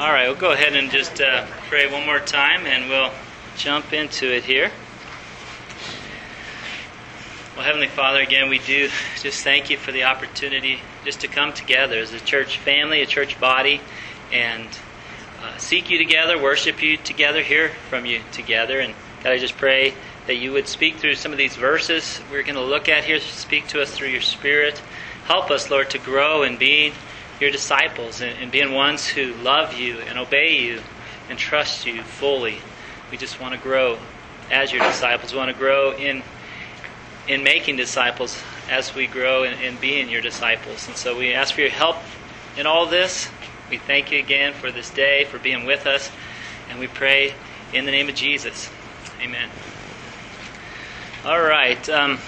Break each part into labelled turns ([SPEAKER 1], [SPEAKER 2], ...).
[SPEAKER 1] All right, we'll go ahead and just uh, pray one more time and we'll jump into it here. Well, Heavenly Father, again, we do just thank you for the opportunity just to come together as a church family, a church body, and uh, seek you together, worship you together, hear from you together. And God, I just pray that you would speak through some of these verses we're going to look at here. Speak to us through your Spirit. Help us, Lord, to grow in being your disciples and, and being ones who love you and obey you and trust you fully. We just want to grow as your disciples. We want to grow in in making disciples as we grow in, in being your disciples. And so we ask for your help in all this. We thank you again for this day, for being with us, and we pray in the name of Jesus. Amen. All right. Um,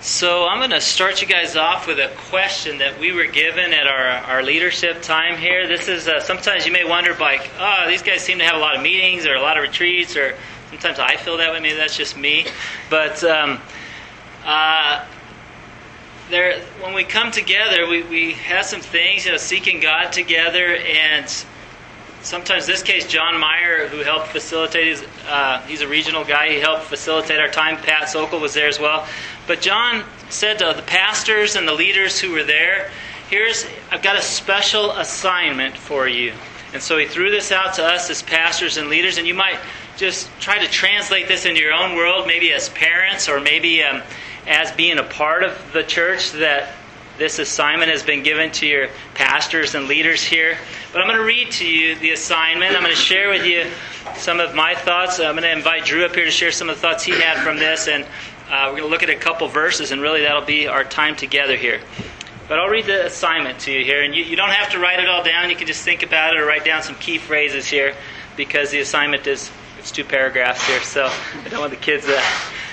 [SPEAKER 1] so I'm going to start you guys off with a question that we were given at our, our leadership time here. This is uh, sometimes you may wonder, like, oh, these guys seem to have a lot of meetings or a lot of retreats, or sometimes I feel that way. Maybe that's just me. But um, uh, there, when we come together, we, we have some things, you know, seeking God together, and sometimes this case, John Meyer, who helped facilitate, uh, he's a regional guy, he helped facilitate our time. Pat Sokol was there as well. But John said to the pastors and the leaders who were there, here's, I've got a special assignment for you. And so he threw this out to us as pastors and leaders, and you might just try to translate this into your own world, maybe as parents or maybe um, as being a part of the church that this assignment has been given to your pastors and leaders here. But I'm going to read to you the assignment. I'm going to share with you some of my thoughts. I'm going to invite Drew up here to share some of the thoughts he had from this. And uh, we're going to look at a couple verses, and really that'll be our time together here. But I'll read the assignment to you here. And you, you don't have to write it all down. You can just think about it or write down some key phrases here because the assignment is it's two paragraphs here. So I don't want the kids uh,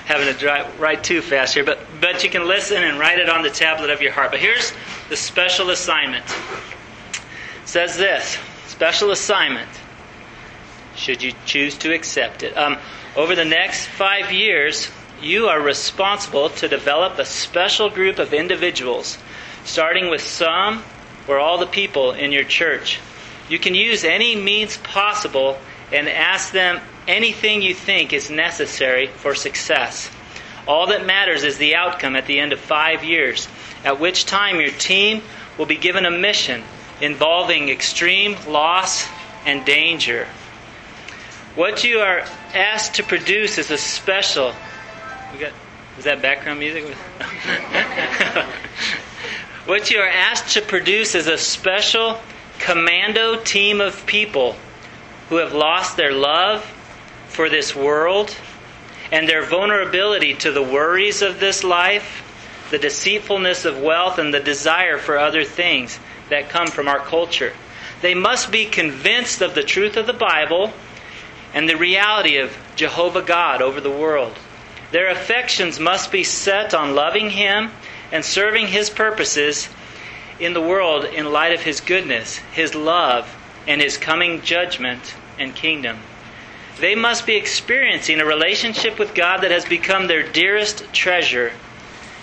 [SPEAKER 1] having to drive, write too fast here. But, but you can listen and write it on the tablet of your heart. But here's the special assignment. It says this special assignment, should you choose to accept it. Um, over the next five years, you are responsible to develop a special group of individuals, starting with some or all the people in your church. You can use any means possible and ask them anything you think is necessary for success. All that matters is the outcome at the end of five years, at which time your team will be given a mission involving extreme loss and danger. What you are asked to produce is a special we got that background music? what you are asked to produce is a special commando team of people who have lost their love for this world and their vulnerability to the worries of this life, the deceitfulness of wealth, and the desire for other things that come from our culture. They must be convinced of the truth of the Bible and the reality of Jehovah God over the world. Their affections must be set on loving Him and serving His purposes in the world in light of His goodness, His love, and His coming judgment and kingdom. They must be experiencing a relationship with God that has become their dearest treasure.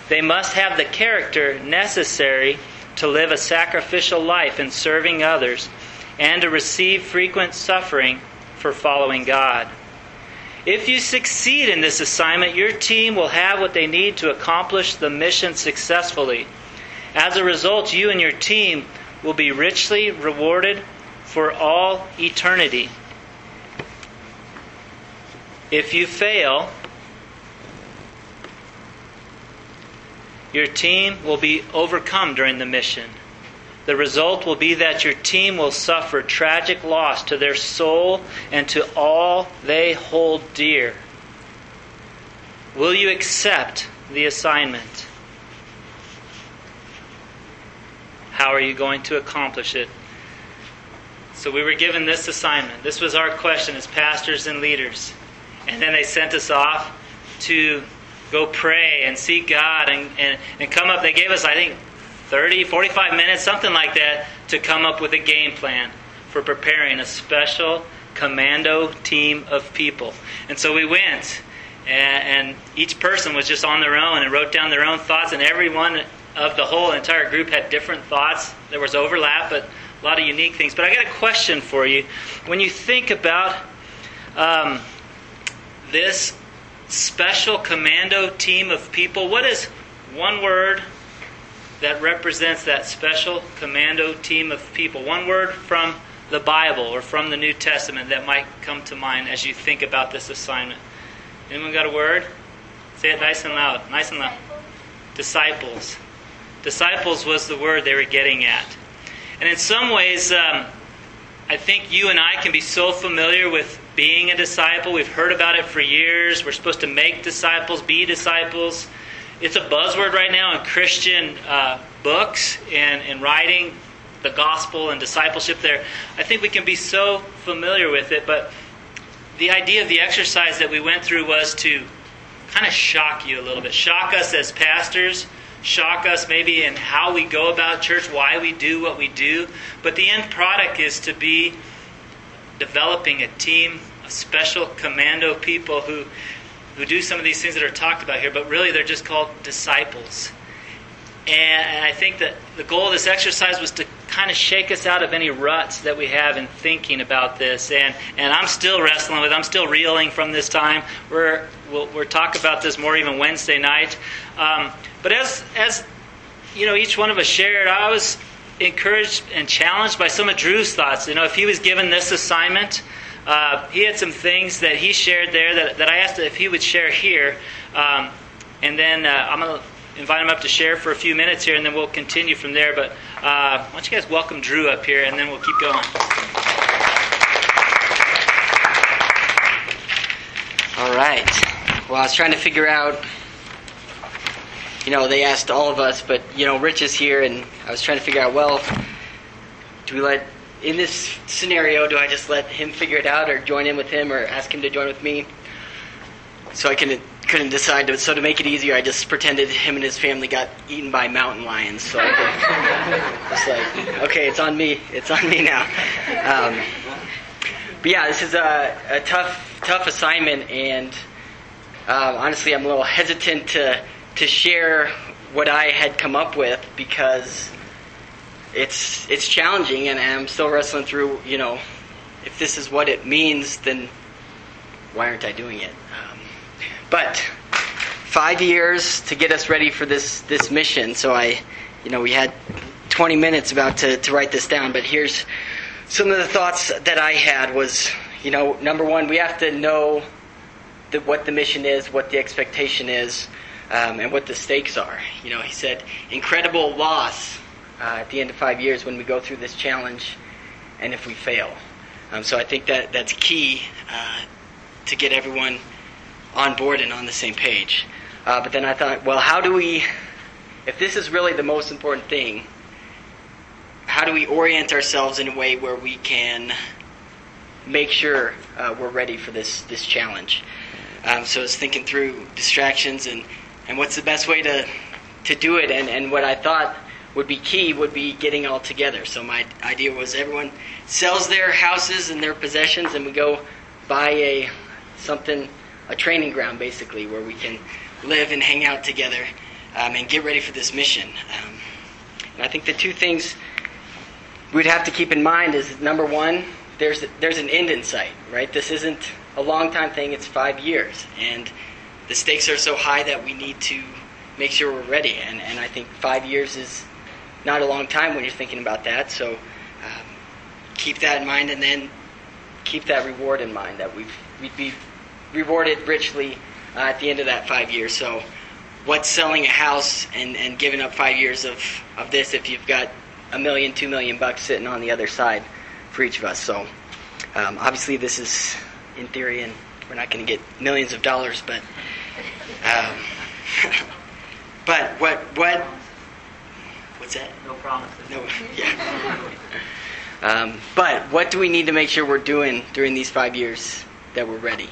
[SPEAKER 1] They must have the character necessary to live a sacrificial life in serving others and to receive frequent suffering for following God. If you succeed in this assignment, your team will have what they need to accomplish the mission successfully. As a result, you and your team will be richly rewarded for all eternity. If you fail, your team will be overcome during the mission. The result will be that your team will suffer tragic loss to their soul and to all they hold dear. Will you accept the assignment? How are you going to accomplish it? So we were given this assignment. This was our question as pastors and leaders. And then they sent us off to go pray and seek God and, and, and come up. They gave us, I think, 30, 45 minutes, something like that, to come up with a game plan for preparing a special commando team of people. And so we went, and, and each person was just on their own and wrote down their own thoughts, and every one of the whole entire group had different thoughts. There was overlap, but a lot of unique things. But I got a question for you. When you think about um, this special commando team of people, what is one word that represents that special commando team of people? One word from the Bible or from the New Testament that might come to mind as you think about this assignment. Anyone got a word? Say it nice and loud. Nice and loud. Disciples. Disciples was the word they were getting at. And in some ways, um, I think you and I can be so familiar with being a disciple. We've heard about it for years. We're supposed to make disciples, be disciples. It's a buzzword right now in Christian uh, books and, and writing, the gospel and discipleship there. I think we can be so familiar with it, but the idea of the exercise that we went through was to kind of shock you a little bit, shock us as pastors, shock us maybe in how we go about church, why we do what we do. But the end product is to be developing a team special commando people who who do some of these things that are talked about here, but really they're just called disciples. And I think that the goal of this exercise was to kind of shake us out of any ruts that we have in thinking about this. And, and I'm still wrestling with, I'm still reeling from this time. We're, we'll, we'll talk about this more even Wednesday night. Um, but as, as you know, each one of us shared, I was encouraged and challenged by some of Drew's thoughts. You know, if he was given this assignment, uh, he had some things that he shared there that, that I asked if he would share here. Um, and then uh, I'm going to invite him up to share for a few minutes here, and then we'll continue from there. But uh, why don't you guys welcome Drew up here, and then we'll keep going.
[SPEAKER 2] All right. Well, I was trying to figure out you know, they asked all of us, but you know, Rich is here, and I was trying to figure out, well, do we let in this scenario, do I just let him figure it out, or join in with him, or ask him to join with me? So I couldn't couldn't decide. To, so to make it easier, I just pretended him and his family got eaten by mountain lions. So I could, just like, okay, it's on me. It's on me now. Um, but yeah, this is a, a tough tough assignment, and uh, honestly, I'm a little hesitant to to share what I had come up with because it's it's challenging and I'm still wrestling through, you know, if this is what it means, then why aren't I doing it? Um, but five years to get us ready for this this mission. So I, you know, we had 20 minutes about to, to write this down, but here's some of the thoughts that I had was, you know, number one, we have to know the, what the mission is, what the expectation is um, and what the stakes are. You know, he said, incredible loss at the end of five years when we go through this challenge and if we fail. Um, so I think that that's key uh, to get everyone on board and on the same page. Uh, but then I thought, well, how do we, if this is really the most important thing, how do we orient ourselves in a way where we can make sure uh, we're ready for this this challenge? Um, so I was thinking through distractions and and what's the best way to to do it and, and what I thought would be key would be getting all together. So my idea was everyone sells their houses and their possessions and we go buy a something a training ground basically where we can live and hang out together um, and get ready for this mission. Um, and I think the two things we'd have to keep in mind is number one, there's there's an end in sight, right? This isn't a long time thing; it's five years, and the stakes are so high that we need to make sure we're ready. And, and I think five years is not a long time when you're thinking about that. So um, keep that in mind and then keep that reward in mind that we've, we'd be rewarded richly uh, at the end of that five years. So what's selling a house and, and giving up five years of, of this if you've got a million, two million bucks sitting on the other side for each of us? So um, obviously this is in theory and we're not going to get millions of dollars, but um, but what what what's that?
[SPEAKER 1] No promises.
[SPEAKER 2] No, yeah. Um, but what do we need to make sure we're doing during these five years that we're ready?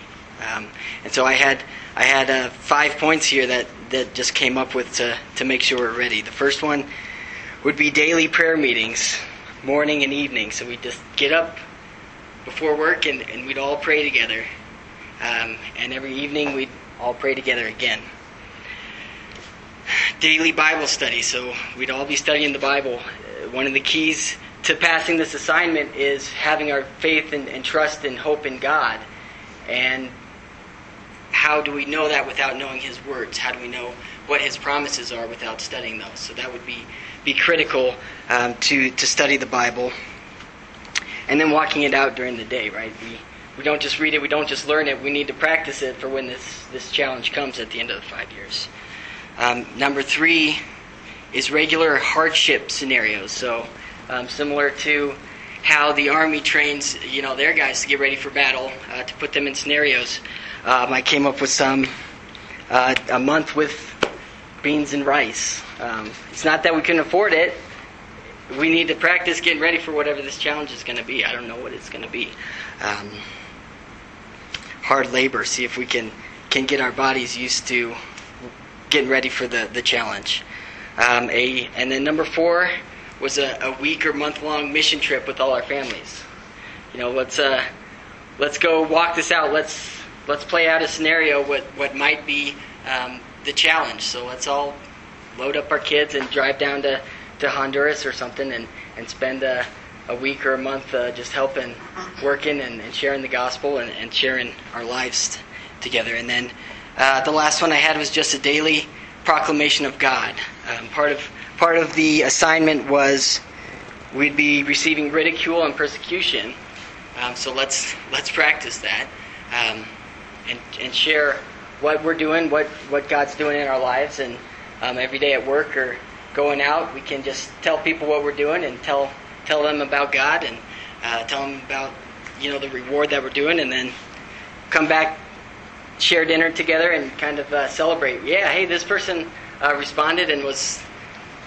[SPEAKER 2] Um, and so I had I had uh, five points here that, that just came up with to to make sure we're ready. The first one would be daily prayer meetings, morning and evening. So we'd just get up before work and, and we'd all pray together. Um, and every evening we'd all pray together again. Daily Bible study, so we'd all be studying the Bible. Uh, one of the keys to passing this assignment is having our faith and, and trust and hope in God. And how do we know that without knowing His words? How do we know what His promises are without studying those? So that would be, be critical um, to, to study the Bible. And then walking it out during the day, right? We, we don't just read it, we don't just learn it, we need to practice it for when this, this challenge comes at the end of the five years. Um, number three is regular hardship scenarios. So, um, similar to how the Army trains, you know, their guys to get ready for battle, uh, to put them in scenarios. Um, I came up with some uh, a month with beans and rice. Um, it's not that we couldn't afford it. We need to practice getting ready for whatever this challenge is going to be. I don't know what it's going to be. Um, hard labor. See if we can can get our bodies used to getting ready for the the challenge. Um, a and then number four was a, a week or month long mission trip with all our families. You know, let's uh, let's go walk this out. Let's let's play out a scenario what what might be um, the challenge. So let's all load up our kids and drive down to, to Honduras or something and and spend a, a week or a month uh, just helping, working and, and sharing the gospel and, and sharing our lives t- together. And then uh, the last one I had was just a daily proclamation of God. Um, part of part of the assignment was we'd be receiving ridicule and persecution. Um, so let's let's practice that um, and and share what we're doing, what what God's doing in our lives, and um, every day at work or going out, we can just tell people what we're doing and tell tell them about God and uh, tell them about you know the reward that we're doing, and then come back, share dinner together, and kind of uh, celebrate. Yeah, hey, this person uh, responded and was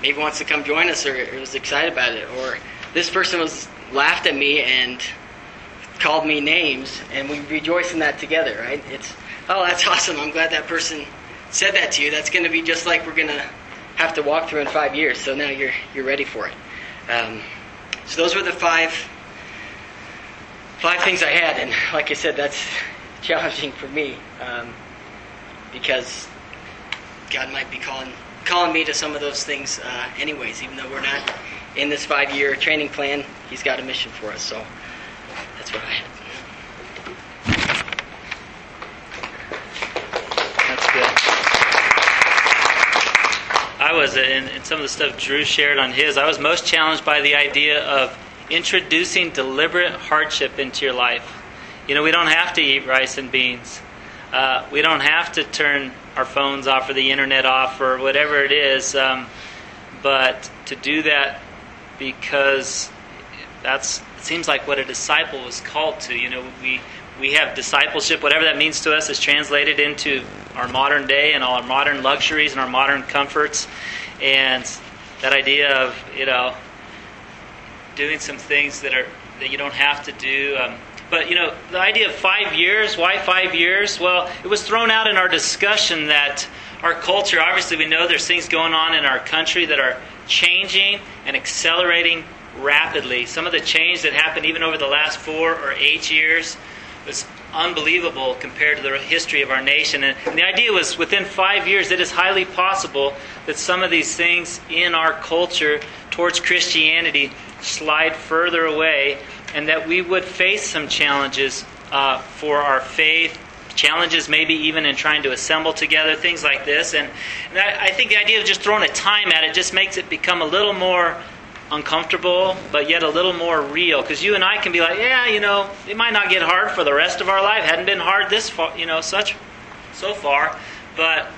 [SPEAKER 2] maybe wants to come join us or, or was excited about it, or this person was laughed at me and called me names, and we rejoice in that together, right? It's oh, that's awesome. I'm glad that person said that to you. That's going to be just like we're going to have to walk through in five years. So now you're you're ready for it. Um, so those were the five five things I had, and like I said, that's challenging for me um, because God might be calling calling me to some of those things, uh, anyways. Even though we're not in this five year training plan, He's got a mission for us. So that's what I had. That's good.
[SPEAKER 1] I was in, in some of the stuff Drew shared on his. I was most challenged by the idea of introducing deliberate hardship into your life. You know, we don't have to eat rice and beans. Uh, we don't have to turn our phones off or the internet off or whatever it is. Um, but to do that because that's it seems like what a disciple was called to. You know, we we have discipleship, whatever that means to us, is translated into our modern day and all our modern luxuries and our modern comforts, and that idea of you know doing some things that are that you don't have to do. Um, but you know, the idea of five years. Why five years? Well, it was thrown out in our discussion that our culture. Obviously, we know there's things going on in our country that are changing and accelerating rapidly. Some of the change that happened even over the last four or eight years was unbelievable compared to the history of our nation. And, the idea was within five years, it is highly possible that some of these things in our culture towards Christianity slide further away and that we would face some challenges uh, for our faith. Challenges, maybe even in trying to assemble together, things like this. And, and I, I think the idea of just throwing a time at it just makes it become a little more uncomfortable, but yet a little more real. Because you and I can be like, yeah, you know, it might not get hard for the rest of our life. Hadn't been hard this far, you know, such so far. But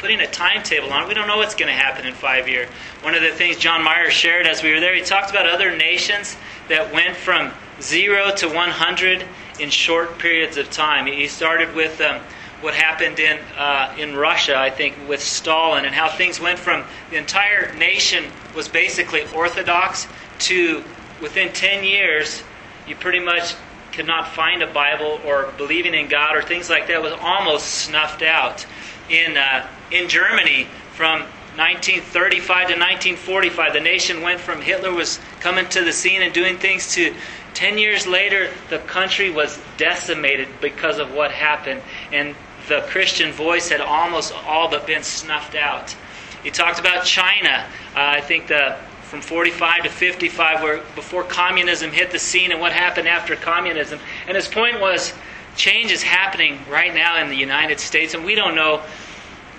[SPEAKER 1] putting a timetable on it, we don't know what's going to happen in five years. One of the things John Meyer shared as we were there, he talked about other nations that went from zero to 100 in short periods of time. He started with. Um, what happened in uh, in Russia, I think, with Stalin, and how things went from the entire nation was basically Orthodox to within 10 years, you pretty much could not find a Bible or believing in God or things like that was almost snuffed out. In uh, in Germany, from 1935 to 1945, the nation went from Hitler was coming to the scene and doing things to 10 years later, the country was decimated because of what happened. And the Christian voice had almost all but been snuffed out. He talked about China. Uh, I think the from 45 to 55, where before communism hit the scene, and what happened after communism. And his point was change is happening right now in the United States, and we don't know.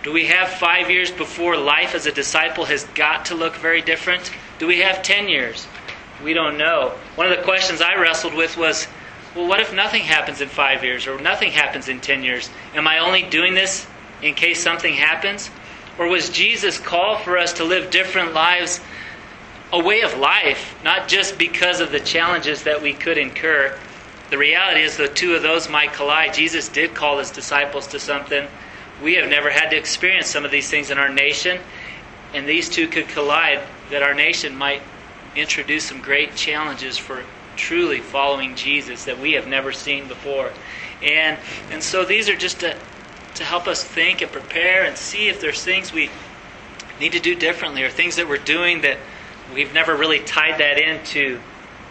[SPEAKER 1] Do we have five years before life as a disciple has got to look very different? Do we have 10 years? We don't know. One of the questions I wrestled with was well, what if nothing happens in five years or nothing happens in 10 years? Am I only doing this in case something happens? Or was Jesus' call for us to live different lives a way of life, not just because of the challenges that we could incur? The reality is the two of those might collide. Jesus did call his disciples to something. We have never had to experience some of these things in our nation, and these two could collide that our nation might introduce some great challenges for truly following Jesus that we have never seen before. And and so these are just to to help us think and prepare and see if there's things we need to do differently or things that we're doing that we've never really tied that into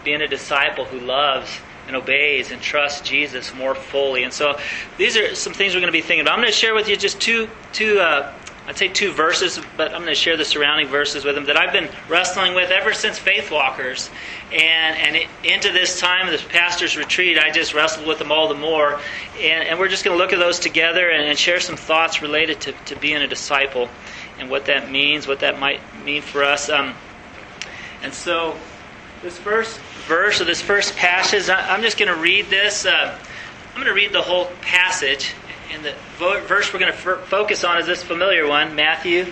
[SPEAKER 1] being a disciple who loves and obeys and trusts Jesus more fully. And so these are some things we're going to be thinking about. I'm going to share with you just two two uh, I'd say two verses, but I'm going to share the surrounding verses with them that I've been wrestling with ever since Faith Walkers. And, and it, into this time of this pastor's retreat, I just wrestled with them all the more. And, and we're just going to look at those together and, and share some thoughts related to, to being a disciple and what that means, what that might mean for us. Um, and so, this first verse or this first passage, I, am just going to read this. Uh, I'm going to read the whole passage and the verse we're going to f- focus on is this familiar one, Matthew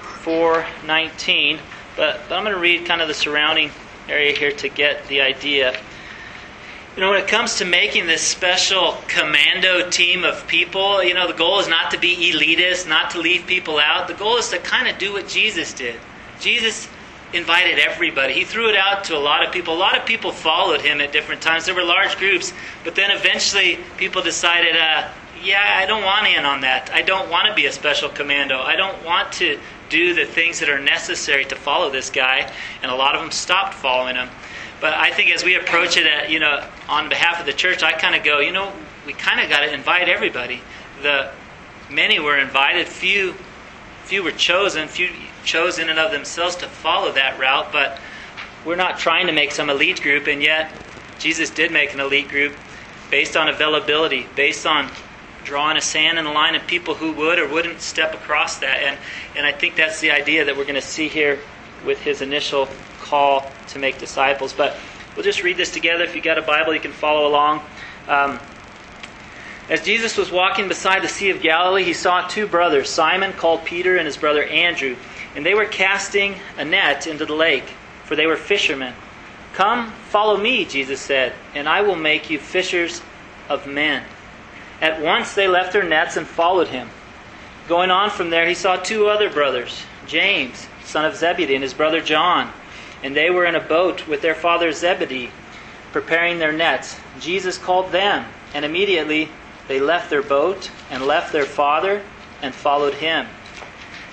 [SPEAKER 1] 4:19. But, but I'm going to read kind of the surrounding area here to get the idea. You know, when it comes to making this special commando team of people, you know, the goal is not to be elitist, not to leave people out. The goal is to kind of do what Jesus did. Jesus invited everybody. He threw it out to a lot of people. A lot of people followed him at different times. There were large groups, but then eventually people decided, uh, yeah, I don't want in on that. I don't want to be a special commando. I don't want to do the things that are necessary to follow this guy. And a lot of them stopped following him. But I think as we approach it, at, you know, on behalf of the church, I kind of go, you know, we kind of got to invite everybody. The many were invited, few, few were chosen, few chose in and of themselves to follow that route. But we're not trying to make some elite group, and yet Jesus did make an elite group based on availability, based on drawing a sand in the line of people who would or wouldn't step across that. And, and I think that's the idea that we're going to see here with his initial call to make disciples. But we'll just read this together. If you've got a Bible, you can follow along. Um, as Jesus was walking beside the Sea of Galilee, he saw two brothers, Simon, called Peter, and his brother Andrew, and they were casting a net into the lake, for they were fishermen. Come, follow me, Jesus said, and I will make you fishers of men. At once they left their nets and followed him. Going on from there, he saw two other brothers, James, son of Zebedee, and his brother John. And they were in a boat with their father Zebedee, preparing their nets. Jesus called them, and immediately they left their boat and left their father and followed him.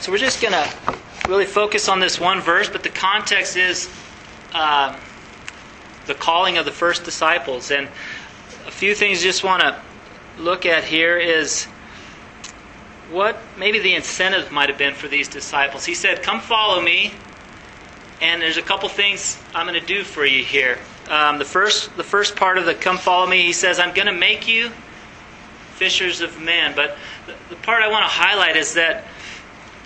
[SPEAKER 1] So we're just going to really focus on this one verse, but the context is uh, the calling of the first disciples. And a few things just want to look at here is what maybe the incentive might have been for these disciples. He said, Come follow me, and there's a couple things I'm going to do for you here. Um, the first, the first part of the "Come follow me," he says, "I'm going to make you fishers of men." But the, the part I want to highlight is that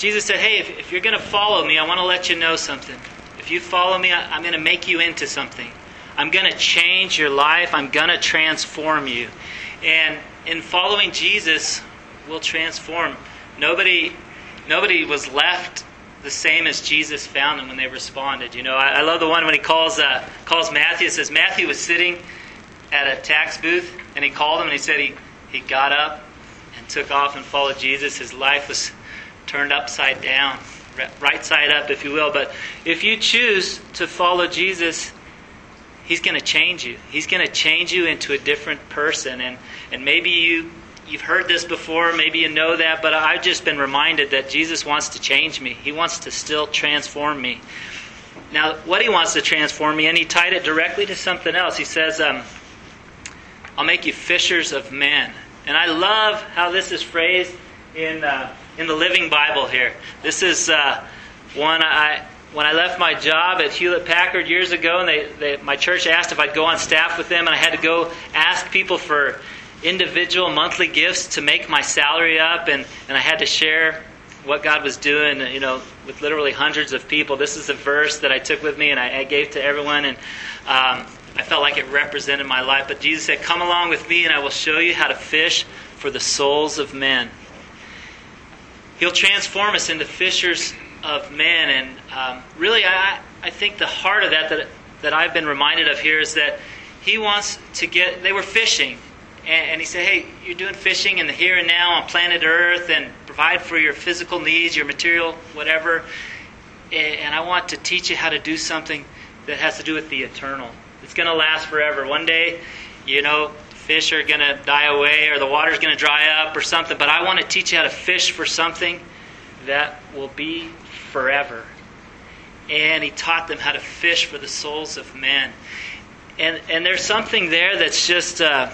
[SPEAKER 1] Jesus said, "Hey, if, if you're going to follow me, I want to let you know something. If you follow me, I, I'm going to make you into something." I'm going to change your life. I'm going to transform you. And in following Jesus, we'll transform. Nobody, nobody was left the same as Jesus found them when they responded. You know, I, I love the one when he calls uh, calls Matthew. It says Matthew was sitting at a tax booth, and he called him, and he said he he got up and took off and followed Jesus. His life was turned upside down. right side up, if you will. But if you choose to follow Jesus, He's going to change you. He's going to change you into a different person. And, and maybe you, you've heard this before, maybe you know that, but I've just been reminded that Jesus wants to change me. He wants to still transform me. Now, what He wants to transform me, and He tied it directly to something else. He says, um, I'll make you fishers of men. And I love how this is phrased in, uh, in the Living Bible here. This is uh, one I, when I left my job at Hewlett Packard years ago, and they, they, my church asked if I'd go on staff with them, and I had to go ask people for individual monthly gifts to make my salary up, and, and I had to share what God was doing, you know, with literally hundreds of people. This is a verse that I took with me and I, I gave to everyone, and um, I felt like it represented my life. But Jesus said, Come along with me, and I will show you how to fish for the souls of men. He'll transform us into fishers of men. And um, really, I, I think the heart of that, that that I've been reminded of here is that he wants to get, they were fishing. And, and he said, hey, you're doing fishing in the here and now on planet Earth and provide for your physical needs, your material, whatever. And I want to teach you how to do something that has to do with the eternal. It's going to last forever. One day, you know, fish are going to die away or the water's going to dry up or something, but I want to teach you how to fish for something that will be forever. And he taught them how to fish for the souls of men. And, and there's something there that's just, uh,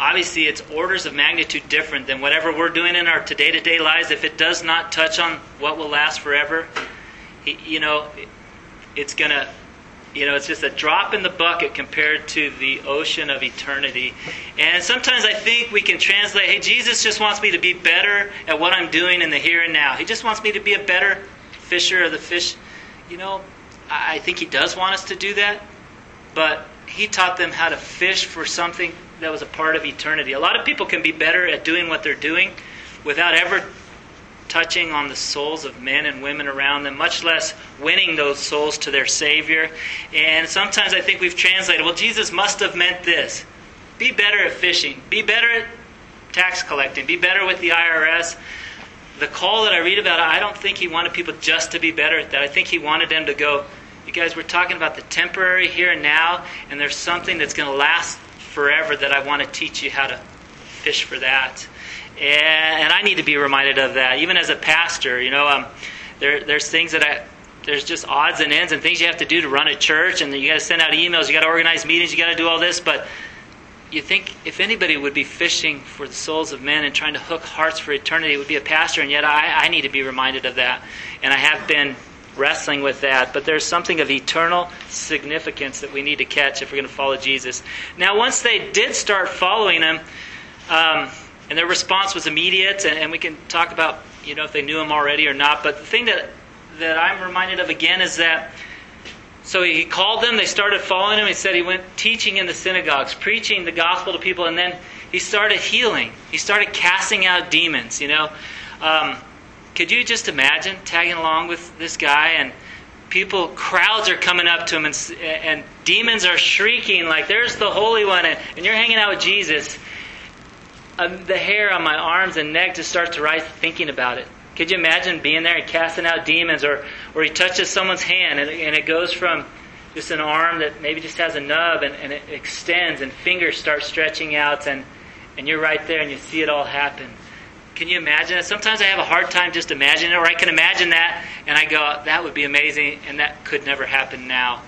[SPEAKER 1] obviously, it's orders of magnitude different than whatever we're doing in our day to day lives. If it does not touch on what will last forever, you know, it's going to you know, it's just a drop in the bucket compared to the ocean of eternity. And sometimes I think we can translate, hey, Jesus just wants me to be better at what I'm doing in the here and now. He just wants me to be a better fisher of the fish. You know, I think He does want us to do that, but He taught them how to fish for something that was a part of eternity. A lot of people can be better at doing what they're doing without ever touching on the souls of men and women around them, much less winning those souls to their Savior. And sometimes I think we've translated, well, Jesus must have meant this. Be better at fishing, be better at tax collecting, be better with the IRS. The call that I read about, I don't think he wanted people just to be better at that. I think he wanted them to go, you guys, we're talking about the temporary here and now, and there's something that's going to last forever that I want to teach you how to fish for that. And I need to be reminded of that, even as a pastor. You know, um, there, there's things that I, there's just odds and ends and things you have to do to run a church, and you got to send out emails, you got to organize meetings, you got to do all this. But you think if anybody would be fishing for the souls of men and trying to hook hearts for eternity, it would be a pastor. And yet I, I need to be reminded of that, and I have been wrestling with that. But there's something of eternal significance that we need to catch if we're going to follow Jesus. Now, once they did start following him. Um, and their response was immediate, and, and we can talk about you know if they knew him already or not. But the thing that that I'm reminded of again is that so he called them, they started following him. He said he went teaching in the synagogues, preaching the gospel to people, and then he started healing. He started casting out demons, you know. Um, could you just imagine tagging along with this guy and people, crowds are coming up to him and, and demons are shrieking like, there's the Holy One, and, and you're hanging out with Jesus um, the hair on my arms and neck just starts to rise thinking about it. Could you imagine being there and casting out demons, or or he touches someone's hand and, and it goes from just an arm that maybe just has a nub and, and it extends and fingers start stretching out and and you're right there and you see it all happen. Can you imagine it? Sometimes I have a hard time just imagining it, or I can imagine that and I go, that would be amazing, and that could never happen now.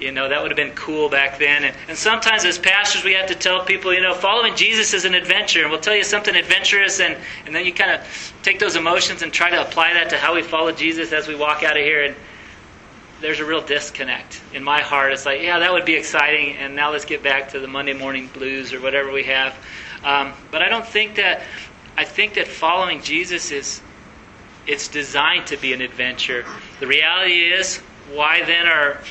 [SPEAKER 1] You know, that would have been cool back then. And, and sometimes as pastors, we have to tell people, you know, following Jesus is an adventure. And we'll tell you something adventurous, and, and then you kind of take those emotions and try to apply that to how we follow Jesus as we walk out of here. And there's a real disconnect in my heart. It's like, yeah, that would be exciting. And now let's get back to the Monday morning blues or whatever we have. Um, but I don't think that, I think that following Jesus is, it's designed to be an adventure. The reality is, why then are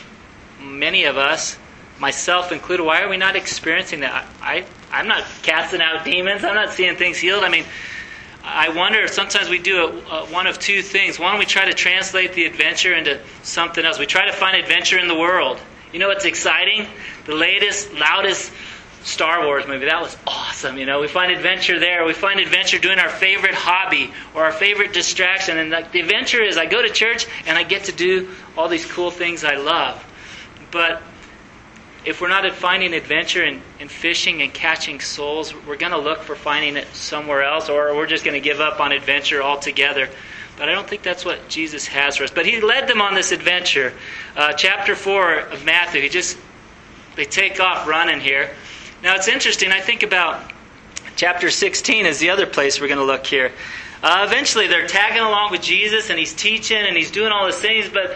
[SPEAKER 1] many of us, myself included, why are we not experiencing that? I, I, am not casting out demons. I'm not seeing things healed. I mean, I wonder if sometimes we do a, a, one of two things. One, we try to translate the adventure into something else. We try to find adventure in the world. You know what's exciting? The latest, loudest Star Wars movie. That was awesome. You know, we find adventure there. We find adventure doing our favorite hobby or our favorite distraction. And the, the adventure is I go to church and I get to do all these cool things I love. But if we're not finding adventure in, in fishing and catching souls, we're going to look for finding it somewhere else, or we're just going to give up on adventure altogether. But I don't think that's what Jesus has for us. But he led them on this adventure. Uh, chapter 4 of Matthew, he just, they take off running here. Now it's interesting, I think about chapter 16 is the other place we're going to look here. Uh, eventually they're tagging along with Jesus and he's teaching and he's doing all these things, but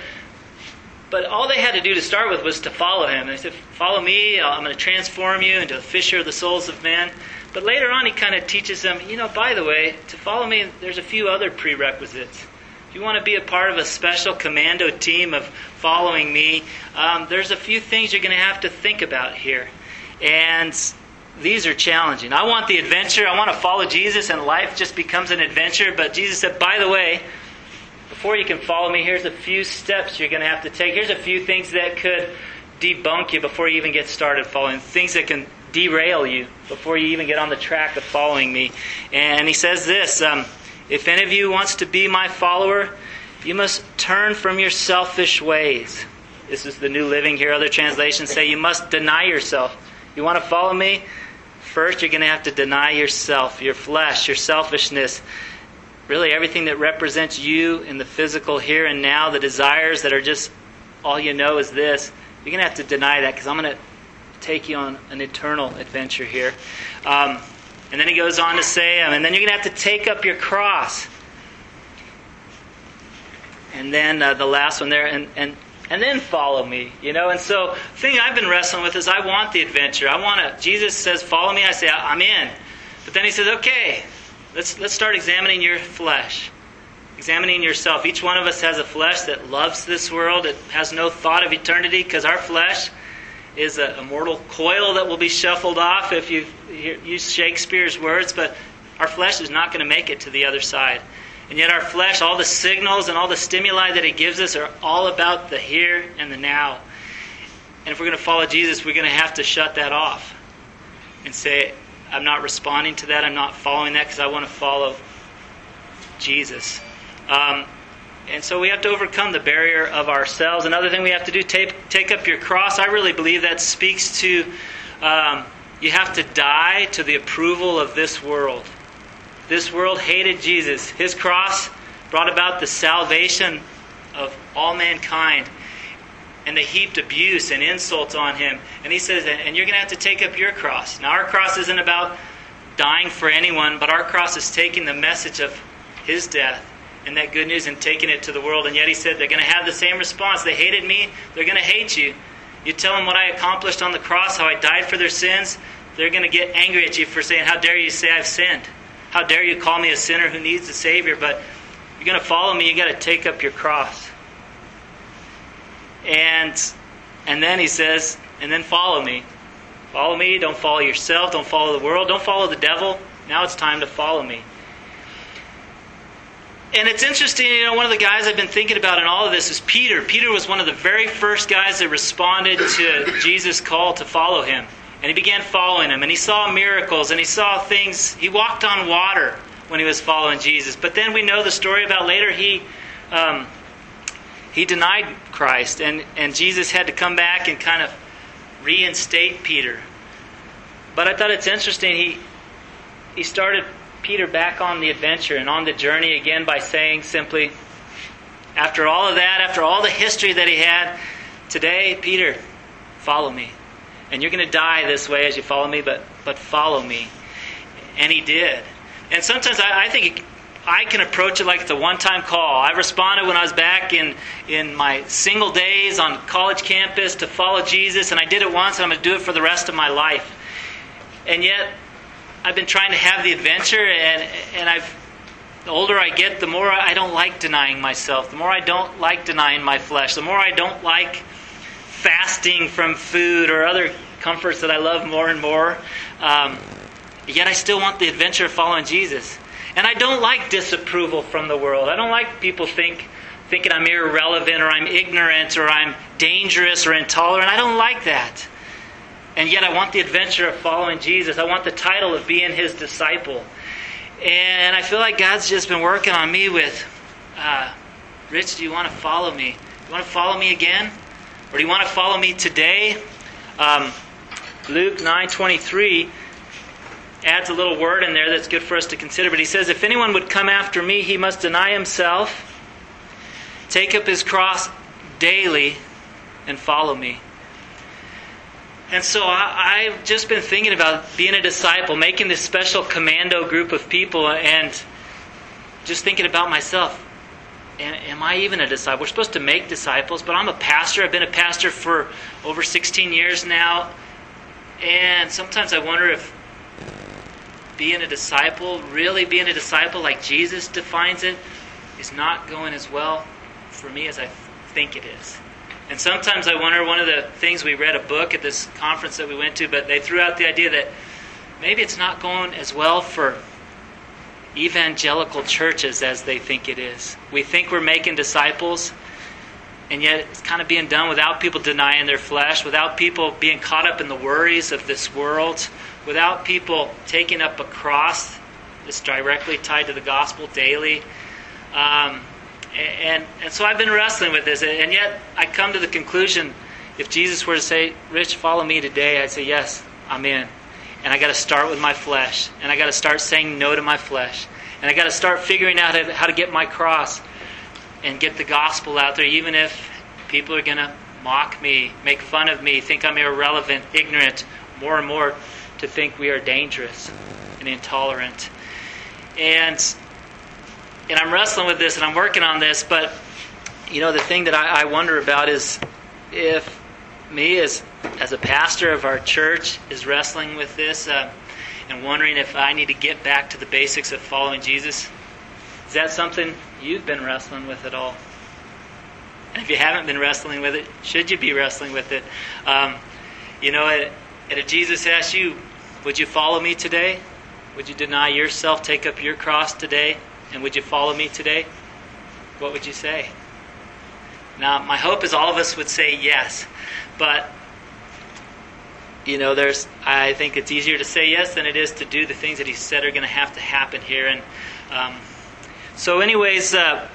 [SPEAKER 1] but all they had to do to start with was to follow him. They said, Follow me, I'm going to transform you into a fisher of the souls of men. But later on, he kind of teaches them, you know, by the way, to follow me, there's a few other prerequisites. If you want to be a part of a special commando team of following me, um, there's a few things you're going to have to think about here. And these are challenging. I want the adventure. I want to follow Jesus, and life just becomes an adventure. But Jesus said, by the way, before you can follow me, here's a few steps you're going to have to take. Here's a few things that could debunk you before you even get started following, things that can derail you before you even get on the track of following me. And he says this um, If any of you wants to be my follower, you must turn from your selfish ways. This is the New Living here. Other translations say you must deny yourself. You want to follow me? First, you're going to have to deny yourself, your flesh, your selfishness really everything that represents you in the physical here and now, the desires that are just all you know is this, you're going to have to deny that because I'm going to take you on an eternal adventure here. Um, and then he goes on to say, um, and then you're going to have to take up your cross. And then uh, the last one there, and, and, and then follow me, you know. And so, the thing I've been wrestling with is I want the adventure. I want to. Jesus says, "Follow me." I say, "I'm in." But then he says, "Okay, Let's, let's start examining your flesh, examining yourself. Each one of us has a flesh that loves this world, it has no thought of eternity because our flesh is a, a mortal coil that will be shuffled off if you use Shakespeare's words, but our flesh is not going to make it to the other side. And yet, our flesh, all the signals and all the stimuli that it gives us are all about the here and the now. And if we're going to follow Jesus, we're going to have to shut that off and say, I'm not responding to that. I'm not following that because I want to follow Jesus. Um, and so we have to overcome the barrier of ourselves. Another thing we have to do, take, take up your cross. I really believe that speaks to um, you have to die to the approval of this world. This world hated Jesus. His cross brought about the salvation of all mankind and they heaped abuse and insults on him. And he says, and you're going to have to take up your cross. Now, our cross isn't about dying for anyone, but our cross is taking the message of his death and that good news and taking it to the world. And yet he said they're going to have the same response. They hated me, they're going to hate you. You tell them what I accomplished on the cross, how I died for their sins, they're going to get angry at you for saying, How dare you say I've sinned? How dare you call me a sinner who needs a Savior? But you're going to follow me, you've got to take up your cross. And and then he says, and then follow me. Follow me, don't follow yourself, don't follow the world, don't follow the devil. Now it's time to follow me. And it's interesting, you know, one of the guys I've been thinking about in all of this is Peter. Peter was one of the very first guys that responded to Jesus' call to follow him. And he began following him, and he saw miracles, and he saw things. He walked on water when he was following Jesus. But then we know the story about later he um, he denied Christ, and, and Jesus had to come back and kind of reinstate Peter. But I thought it's interesting. He, he started Peter back on the adventure and on the journey again by saying simply, after all of that, after all the history that he had, today, Peter, follow me. And you're going to die this way as you follow me, but, but follow me. And he did. And sometimes I, I think I can approach it like it's a one time call. I responded when I was back in, in my single days on college campus to follow Jesus, and I did it once, and I'm going to do it for the rest of my life. And yet, I've been trying to have the adventure, and, and I've, the older I get, the more I don't like denying myself, the more I don't like denying my flesh, the more I don't like fasting from food or other comforts that I love more and more. Um, yet I still want the adventure of following Jesus. And I don't like disapproval from the world. I don't like people think thinking I'm irrelevant or I'm ignorant or I'm dangerous or intolerant. I don't like that. And yet I want the adventure of following Jesus. I want the title of being his disciple. And I feel like God's just been working on me with, uh, Rich, do you want to follow me? Do you want to follow me again? Or do you want to follow me today? Um, Luke 9.23 adds a little word in there that's good for us to consider. But he says, If anyone would come after me, he must deny himself, take up his cross daily, and follow me. And so I, have just been thinking about being a disciple, making this special commando group of people, and just thinking about myself. Am I even a disciple? We're supposed to make disciples, but I'm a pastor. I've been a pastor for over 16 years now. And sometimes I wonder if being a disciple, really being a disciple like Jesus defines it, is not going as well for me as I think it is. And sometimes I wonder, one of the things we read a book at this conference that we went to, but they threw out the idea that maybe it's not going as well for evangelical churches as they think it is. We think we're making disciples, and yet it's kind of being done without people denying their flesh, without people being caught up in the worries of this world, without people taking up a cross that's directly tied to the gospel daily. Um, and, and so I've been wrestling with this, and yet I come to the conclusion if Jesus were to say, Rich, follow me today, I'd say, Yes, I'm in. And I got to start with my flesh, and I got to start saying no to my flesh, and I got to start figuring out how to, how to get my cross and get the gospel out there, even if people are going to mock me, make fun of me, think I'm irrelevant, ignorant, more and more to think we are dangerous and intolerant. And and I'm wrestling with this and I'm working on this, but you know the thing that I, I wonder about is if me as as a pastor of our church is wrestling with this uh, and wondering if I need to get back to the basics of following Jesus. Is that something you've been wrestling with at all? And if you haven't been wrestling with it, should you be wrestling with it? Um, you know, and if Jesus asked you, would you follow me today? Would you deny yourself, take up your cross today? And would you follow me today? What would you say? Now, my hope is all of us would say yes. But, you know, there's, I think it's easier to say yes than it is to do the things that he said are going to have to happen here. And um, so, anyways, uh,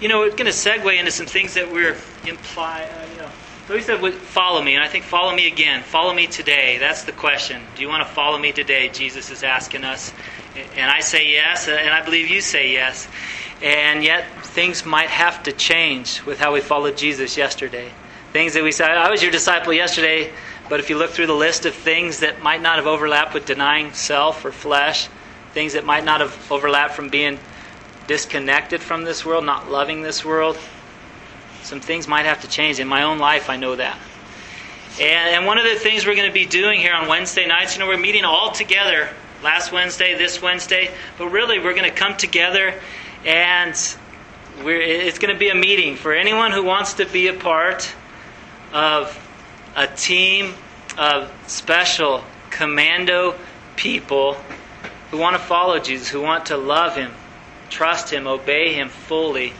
[SPEAKER 1] you know, we're going to segue into some things that we're imply, uh, so he said, Follow me. And I think, Follow me again. Follow me today. That's the question. Do you want to follow me today? Jesus is asking us. And I say yes, and I believe you say yes. And yet, things might have to change with how we followed Jesus yesterday. Things that we said, I was your disciple yesterday, but if you look through the list of things that might not have overlapped with denying self or flesh, things that might not have overlapped from being disconnected from this world, not loving this world, some things might have to change. In my own life, I know that. And, and one of the things we're going to be doing here on Wednesday nights, you know, we're meeting all together last Wednesday, this Wednesday, but really we're going to come together and it's going to be a meeting for anyone who wants to be a part of a team of special commando people who want to follow Jesus, who want to love Him, trust Him, obey Him fully.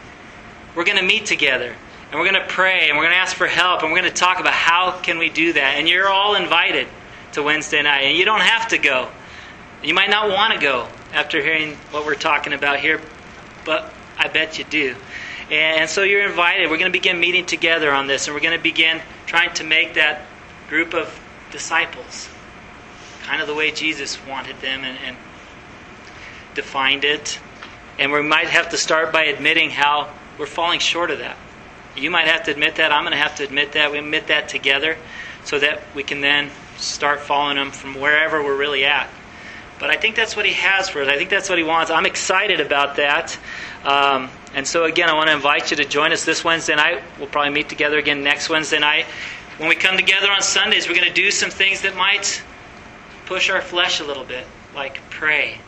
[SPEAKER 1] We're going to meet together and we're going to pray and we're going to ask for help and we're going to talk about how can we do that. And you're all invited to Wednesday night, and you don't have to go. You might not want to go after hearing what we're talking about here, but I bet you do. And so you're invited. We're going to begin meeting together on this, and we're going to begin trying to make that group of disciples kind of the way Jesus wanted them and, and defined it. And we might have to start by admitting how we're falling short of that. You might have to admit that. I'm going to have to admit that. We admit that together so that we can then start following Him from wherever we're really at. But I think that's what He has for us. I think that's what He wants. I'm excited about that. Um, and so, again, I want to invite you to join us this Wednesday night. We'll probably meet together again next Wednesday night. When we come together on Sundays, we're going to do some things that might push our flesh a little bit, like pray.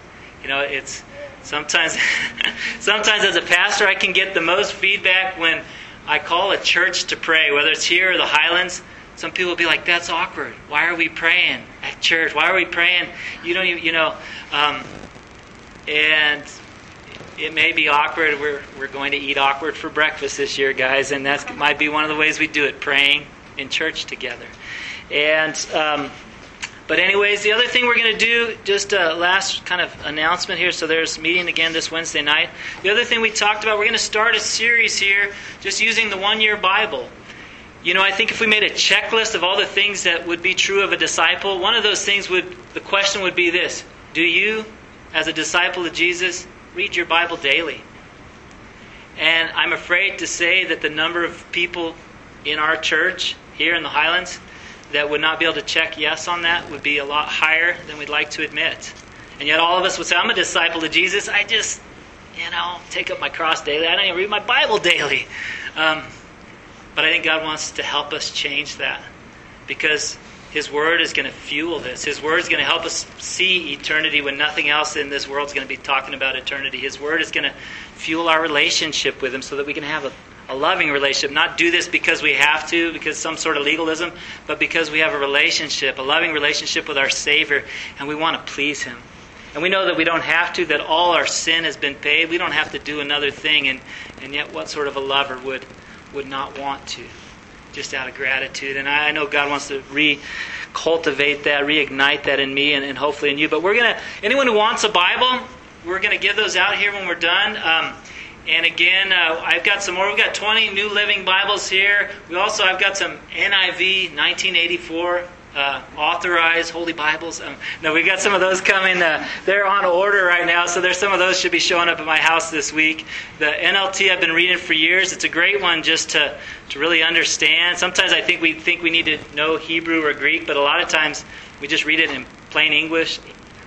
[SPEAKER 1] You know, it's sometimes, sometimes as a pastor, I can get the most feedback when I call a church to pray, whether it's here or the Highlands. Some people will be like, "That's awkward. Why are we praying at church? Why are we praying? You don't, even, you know." Um, and it may be awkward. We're we're going to eat awkward for breakfast this year, guys, and that might be one of the ways we do it: praying in church together. And um, but anyways, the other thing we're going to do, just a last kind of announcement here. So there's meeting again this Wednesday night. The other thing we talked about, we're going to start a series here, just using the one-year Bible. You know, I think if we made a checklist of all the things that would be true of a disciple, one of those things would, the question would be this Do you, as a disciple of Jesus, read your Bible daily? And I'm afraid to say that the number of people in our church here in the Highlands that would not be able to check yes on that would be a lot higher than we'd like to admit. And yet all of us would say, I'm a disciple of Jesus. I just, you know, take up my cross daily. I don't even read my Bible daily. Um, but I think God wants to help us change that because His Word is going to fuel this. His Word is going to help us see eternity when nothing else in this world is going to be talking about eternity. His Word is going to fuel our relationship with Him so that we can have a, a loving relationship. Not do this because we have to, because some sort of legalism, but because we have a relationship, a loving relationship with our Savior, and we want to please Him. And we know that we don't have to, that all our sin has been paid. We don't have to do another thing. And, and yet, what sort of a lover would would not want to, just out of gratitude. And I know God wants to re-cultivate that, reignite that in me and, and hopefully in you. But we're going to, anyone who wants a Bible, we're going to give those out here when we're done. Um, and again, uh, I've got some more. We've got 20 New Living Bibles here. We also, I've got some NIV 1984 uh, authorized Holy Bibles. Um, no, we've got some of those coming. Uh, they're on order right now, so there's some of those should be showing up at my house this week. The NLT I've been reading for years. It's a great one just to to really understand. Sometimes I think we think we need to know Hebrew or Greek, but a lot of times we just read it in plain English.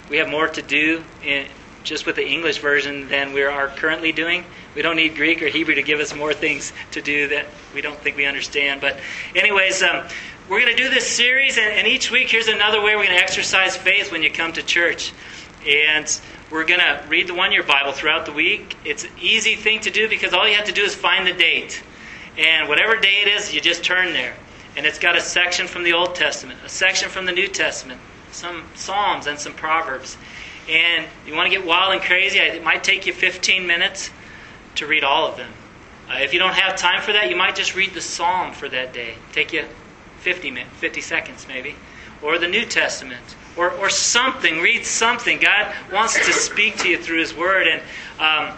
[SPEAKER 1] We have more to do in, just with the English version than we are currently doing. We don't need Greek or Hebrew to give us more things to do that we don't think we understand. But, anyways, um, we're going to do this series, and, and each week, here's another way we're going to exercise faith when you come to church. And we're going to read the one year Bible throughout the week. It's an easy thing to do because all you have to do is find the date. And whatever day it is, you just turn there. And it's got a section from the Old Testament, a section from the New Testament, some Psalms, and some Proverbs. And you want to get wild and crazy, it might take you 15 minutes to read all of them. Uh, if you don't have time for that, you might just read the Psalm for that day. Take you 50, minutes, 50 seconds maybe, or the New Testament, or, or something. Read something. God wants to speak to you through His Word. And, um,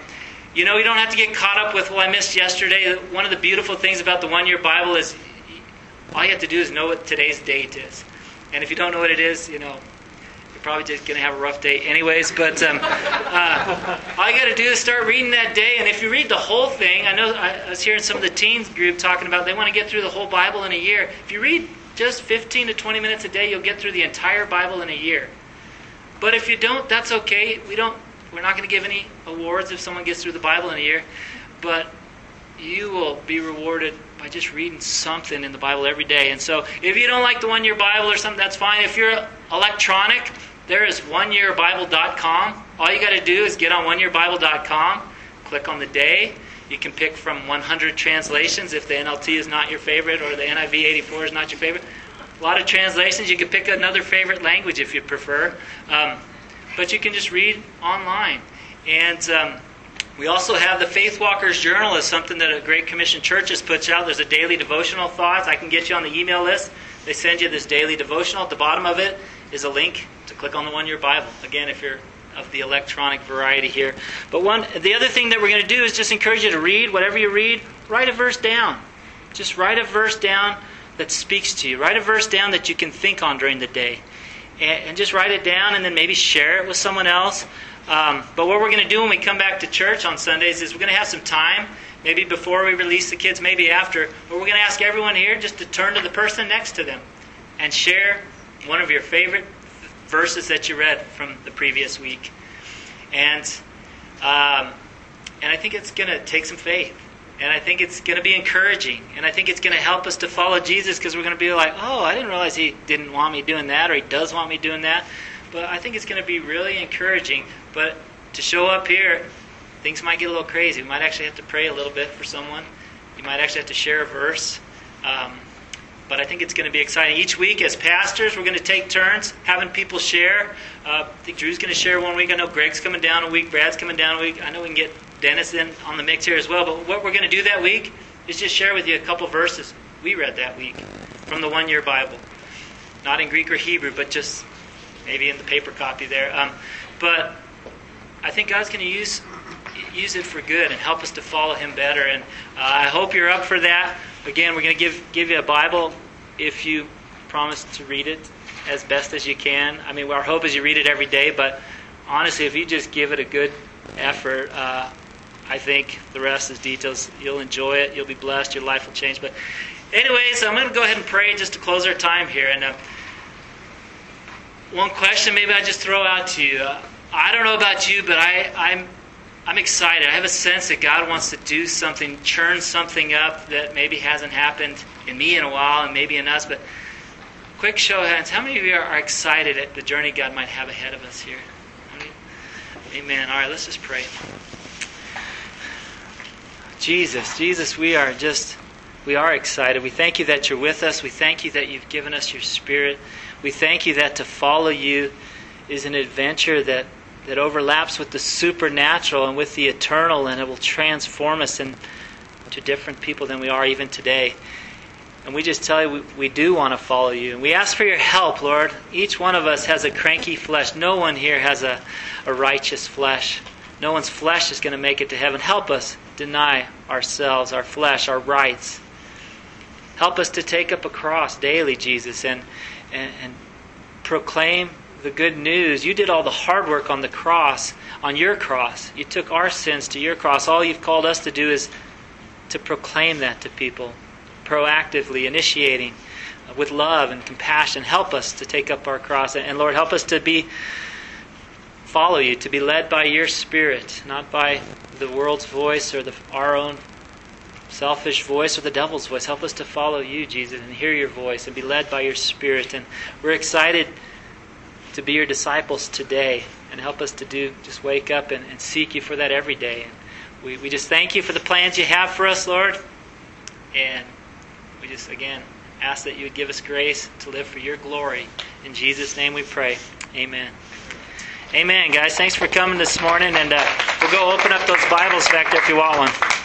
[SPEAKER 1] you know, you don't have to get caught up with, well, I missed yesterday. One of the beautiful things about the one year Bible is all you have to do is know what today's date is. And if you don't know what it is, you know, probably just going to have a rough day anyways. But um, uh, all you got to do is start reading that day. And if you read the whole thing, I know I was hearing some of the teens group talking about they want to get through the whole Bible in a year. If you read just 15 to 20 minutes a day, you'll get through the entire Bible in a year. But if you don't, that's okay. We don't. We're not going to give any awards if someone gets through the Bible in a year. But you will be rewarded by just reading something in the Bible every day. And so, if you don't like the one year Bible or something, that's fine. If you're electronic, there is oneyearbible.com. All you got to do is get on oneyearbible.com, click on the day. You can pick from 100 translations if the NLT is not your favorite or the NIV 84 is not your favorite. A lot of translations. You can pick another favorite language if you prefer. Um, but you can just read online. And um, we also have the Faith Walkers Journal is something that a Great Commission Churches puts out. There's a daily devotional thoughts. I can get you on the email list. They send you this daily devotional. At the bottom of it is a link click on the one year Bible. Again, if you're of the electronic variety here. But one the other thing that we're going to do is just encourage you to read whatever you read, write a verse down. Just write a verse down that speaks to you. Write a verse down that you can think on during the day. And, and just write it down and then maybe share it with someone else. Um, but what we're going to do when we come back to church on Sundays is we're going to have some time, maybe before we release the kids, maybe after, but we're going to ask everyone here just to turn to the person next to them and share one of your favorite verses that you read from the previous week. And, um, and I think it's going to take some faith. And I think it's going to be encouraging. And I think it's going to help us to follow Jesus because we're going to be like, oh, I didn't realize he didn't want me doing that or he does want me doing that. But I think it's going to be really encouraging. But to show up here, things might get a little crazy. We might actually have to pray a little bit for someone. You might actually have to share a verse. Um, but I think it's going to be exciting. Each week, as pastors, we're going to take turns having people share. Uh, I think Drew's going to share one week. I know Greg's coming down a week. Brad's coming down a week. I know we can get Dennis in on the mix here as well. But what we're going to do that week is just share with you a couple verses we read that week from the one year Bible. not in Greek or Hebrew, but just maybe in the paper copy there. Um, but I think God's going to use use it for good and help us to follow Him better. And uh, I hope you're up for that. Again, we're going to give give you a Bible if you promise to read it as best as you can. I mean, our hope is you read it every day, but honestly, if you just give it a good effort, uh, I think the rest is details. You'll enjoy it. You'll be blessed. Your life will change. But, anyways, I'm going to go ahead and pray just to close our time here. And uh, one question maybe I just throw out to you. Uh, I don't know about you, but I, I'm I'm excited. I have a sense that God wants to do something, churn something up that maybe hasn't happened in me in a while, and maybe in us. But quick show of hands, how many of you are excited at the journey God might have ahead of us here? Amen. All right, let's just pray. Jesus, Jesus, we are just, we are excited. We thank you that you're with us. We thank you that you've given us your spirit. We thank you that to follow you is an adventure that, that overlaps with the supernatural and with the eternal, and it will transform us into different people than we are even today. And we just tell you we, we do want to follow you. And we ask for your help, Lord. Each one of us has a cranky flesh. No one here has a, a righteous flesh. No one's flesh is going to make it to heaven. Help us deny ourselves, our flesh, our rights. Help us to take up a cross daily, Jesus, and, and, and proclaim the good news. You did all the hard work on the cross, on your cross. You took our sins to your cross. All you've called us to do is to proclaim that to people, proactively, initiating with love and compassion. Help us to take up our cross. And Lord, help us to be follow you, to be led by your spirit, not by the world's voice or the, our own selfish voice or the devil's voice. Help us to follow you, Jesus, and hear your voice and be led by your spirit. And we're excited to be your disciples today and help us to do just wake up and, and seek you for that every day. And we, we just thank you for the plans you have for us, Lord. And we just, again, ask that you would give us grace to live for your glory. In Jesus' name we pray. Amen. Amen, guys. Thanks for coming this morning, and uh, we'll go open up those Bibles back there if you want one.